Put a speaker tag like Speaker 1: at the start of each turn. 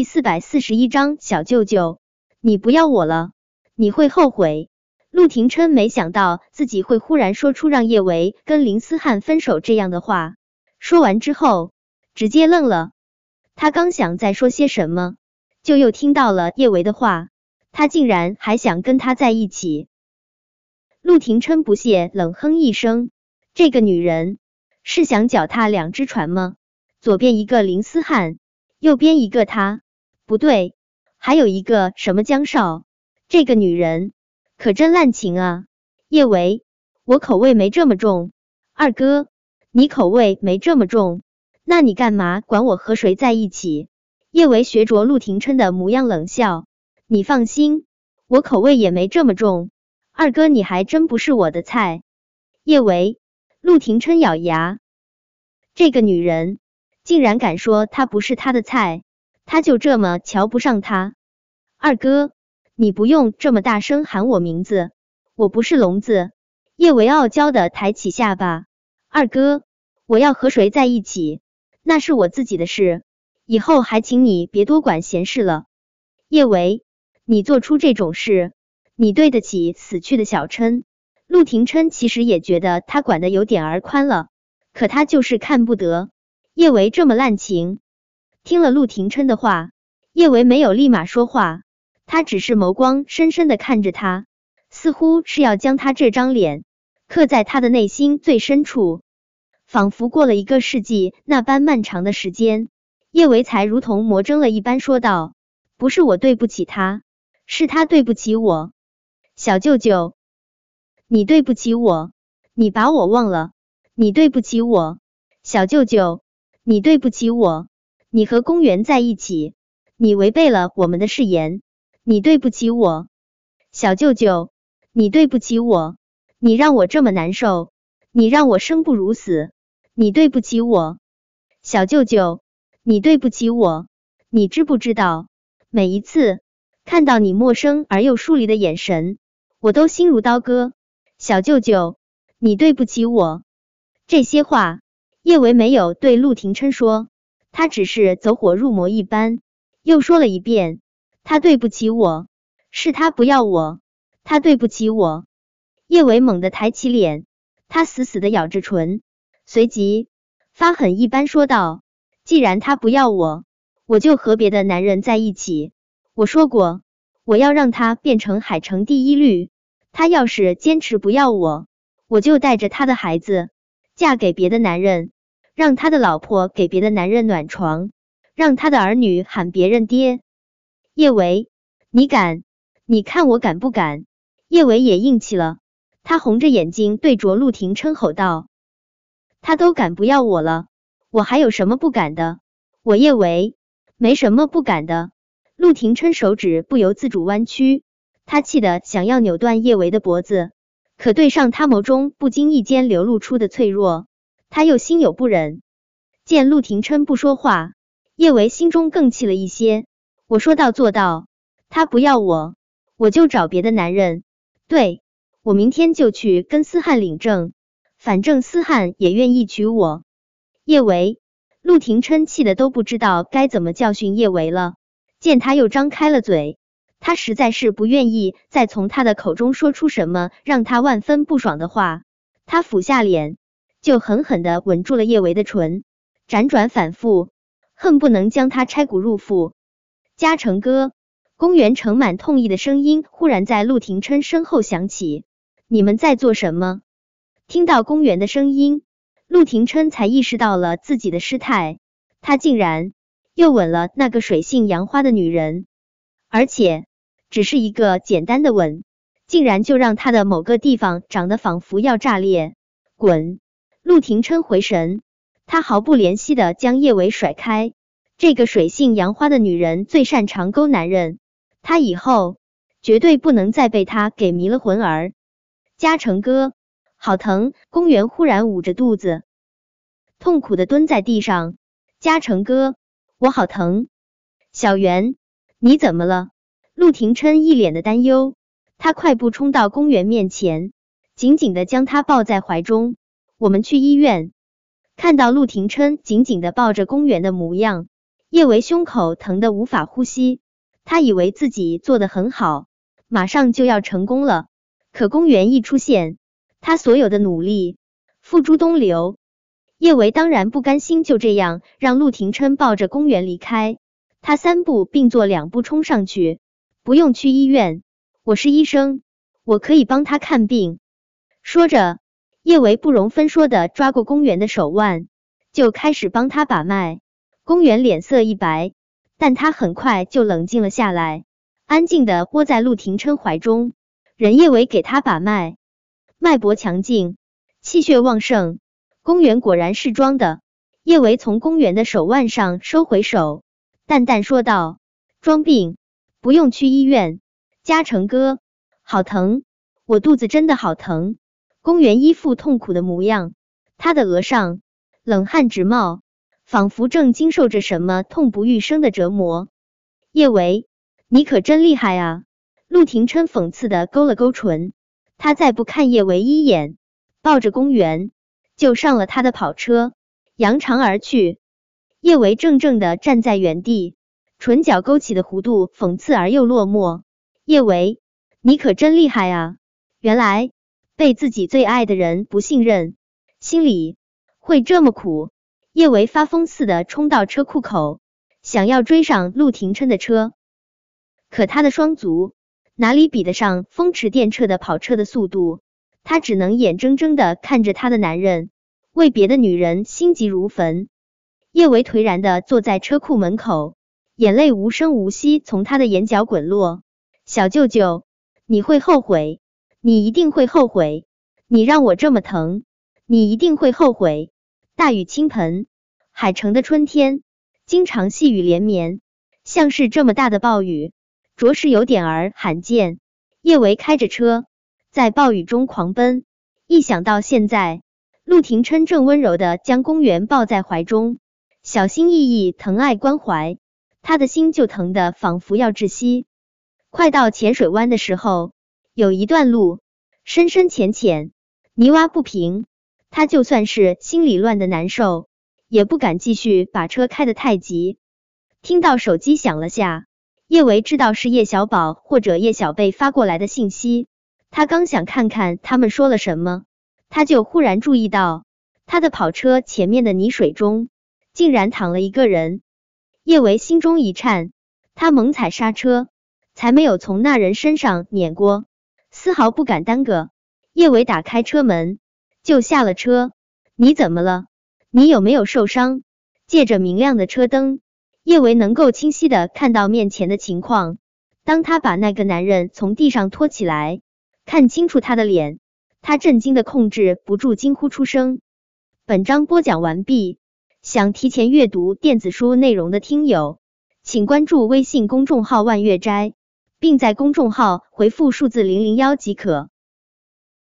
Speaker 1: 第四百四十一章，小舅舅，你不要我了，你会后悔。陆廷琛没想到自己会忽然说出让叶维跟林思汉分手这样的话，说完之后直接愣了。他刚想再说些什么，就又听到了叶维的话，他竟然还想跟他在一起。陆廷琛不屑冷哼一声：“这个女人是想脚踏两只船吗？左边一个林思汉。”右边一个他，不对，还有一个什么江少，这个女人可真滥情啊！叶维，我口味没这么重，二哥，你口味没这么重，那你干嘛管我和谁在一起？叶维学着陆廷琛的模样冷笑，你放心，我口味也没这么重，二哥你还真不是我的菜。叶维，陆廷琛咬牙，这个女人。竟然敢说他不是他的菜，他就这么瞧不上他？二哥，你不用这么大声喊我名字，我不是聋子。叶维傲娇的抬起下巴，二哥，我要和谁在一起，那是我自己的事，以后还请你别多管闲事了。叶维，你做出这种事，你对得起死去的小琛？陆廷琛其实也觉得他管的有点儿宽了，可他就是看不得。叶维这么滥情，听了陆廷琛的话，叶维没有立马说话，他只是眸光深深的看着他，似乎是要将他这张脸刻在他的内心最深处。仿佛过了一个世纪那般漫长的时间，叶维才如同魔怔了一般说道：“不是我对不起他，是他对不起我，小舅舅，你对不起我，你把我忘了，你对不起我，小舅舅。”你对不起我，你和公园在一起，你违背了我们的誓言。你对不起我，小舅舅，你对不起我，你让我这么难受，你让我生不如死。你对不起我，小舅舅，你对不起我，你知不知道，每一次看到你陌生而又疏离的眼神，我都心如刀割。小舅舅，你对不起我，这些话。叶维没有对陆廷琛说，他只是走火入魔一般，又说了一遍：“他对不起我，是他不要我，他对不起我。”叶伟猛地抬起脸，他死死的咬着唇，随即发狠一般说道：“既然他不要我，我就和别的男人在一起。我说过，我要让他变成海城第一绿。他要是坚持不要我，我就带着他的孩子。”嫁给别的男人，让他的老婆给别的男人暖床，让他的儿女喊别人爹。叶维，你敢？你看我敢不敢？叶维也硬气了，他红着眼睛对着陆廷琛吼道：“他都敢不要我了，我还有什么不敢的？我叶维没什么不敢的。”陆廷琛手指不由自主弯曲，他气得想要扭断叶维的脖子。可对上他眸中不经意间流露出的脆弱，他又心有不忍。见陆廷琛不说话，叶维心中更气了一些。我说到做到，他不要我，我就找别的男人。对我明天就去跟思汉领证，反正思汉也愿意娶我。叶维，陆廷琛气的都不知道该怎么教训叶维了。见他又张开了嘴。他实在是不愿意再从他的口中说出什么让他万分不爽的话。他俯下脸，就狠狠的吻住了叶维的唇，辗转反复，恨不能将他拆骨入腹。嘉诚哥，公园盛满痛意的声音忽然在陆廷琛身后响起：“你们在做什么？”听到公园的声音，陆廷琛才意识到了自己的失态，他竟然又吻了那个水性杨花的女人，而且。只是一个简单的吻，竟然就让他的某个地方长得仿佛要炸裂。滚！陆廷琛回神，他毫不怜惜的将叶伟甩开。这个水性杨花的女人最擅长勾男人，他以后绝对不能再被她给迷了魂儿。嘉诚哥，好疼！公园忽然捂着肚子，痛苦的蹲在地上。嘉诚哥，我好疼！小袁，你怎么了？陆廷琛一脸的担忧，他快步冲到公园面前，紧紧的将他抱在怀中。我们去医院。看到陆廷琛紧紧的抱着公园的模样，叶维胸口疼得无法呼吸，他以为自己做的很好，马上就要成功了。可公园一出现，他所有的努力付诸东流。叶维当然不甘心就这样让陆廷琛抱着公园离开，他三步并作两步冲上去，不用去医院，我是医生，我可以帮他看病。说着，叶维不容分说的抓过公园的手腕，就开始帮他把脉。公园脸色一白，但他很快就冷静了下来，安静的窝在陆廷琛怀中，任叶维给他把脉，脉搏强劲，气血旺盛。公园果然是装的。叶维从公园的手腕上收回手，淡淡说道：“装病，不用去医院。”嘉诚哥，好疼，我肚子真的好疼。公园一副痛苦的模样，他的额上冷汗直冒。仿佛正经受着什么痛不欲生的折磨。叶维，你可真厉害啊！陆廷琛讽刺的勾了勾唇，他再不看叶维一眼，抱着公园就上了他的跑车，扬长而去。叶维怔怔的站在原地，唇角勾起的弧度讽刺而又落寞。叶维，你可真厉害啊！原来被自己最爱的人不信任，心里会这么苦。叶维发疯似的冲到车库口，想要追上陆廷琛的车，可他的双足哪里比得上风驰电掣的跑车的速度？他只能眼睁睁的看着他的男人为别的女人心急如焚。叶维颓然的坐在车库门口，眼泪无声无息从他的眼角滚落。小舅舅，你会后悔，你一定会后悔，你让我这么疼，你一定会后悔。大雨倾盆，海城的春天经常细雨连绵，像是这么大的暴雨，着实有点儿罕见。叶维开着车在暴雨中狂奔，一想到现在陆廷琛正温柔的将公园抱在怀中，小心翼翼疼爱关怀，他的心就疼得仿佛要窒息。快到浅水湾的时候，有一段路深深浅浅，泥洼不平。他就算是心里乱的难受，也不敢继续把车开得太急。听到手机响了下，叶维知道是叶小宝或者叶小贝发过来的信息。他刚想看看他们说了什么，他就忽然注意到他的跑车前面的泥水中竟然躺了一个人。叶维心中一颤，他猛踩刹车，才没有从那人身上碾过，丝毫不敢耽搁。叶维打开车门。就下了车，你怎么了？你有没有受伤？借着明亮的车灯，叶维能够清晰的看到面前的情况。当他把那个男人从地上拖起来，看清楚他的脸，他震惊的控制不住惊呼出声。本章播讲完毕，想提前阅读电子书内容的听友，请关注微信公众号万月斋，并在公众号回复数字零零幺即可。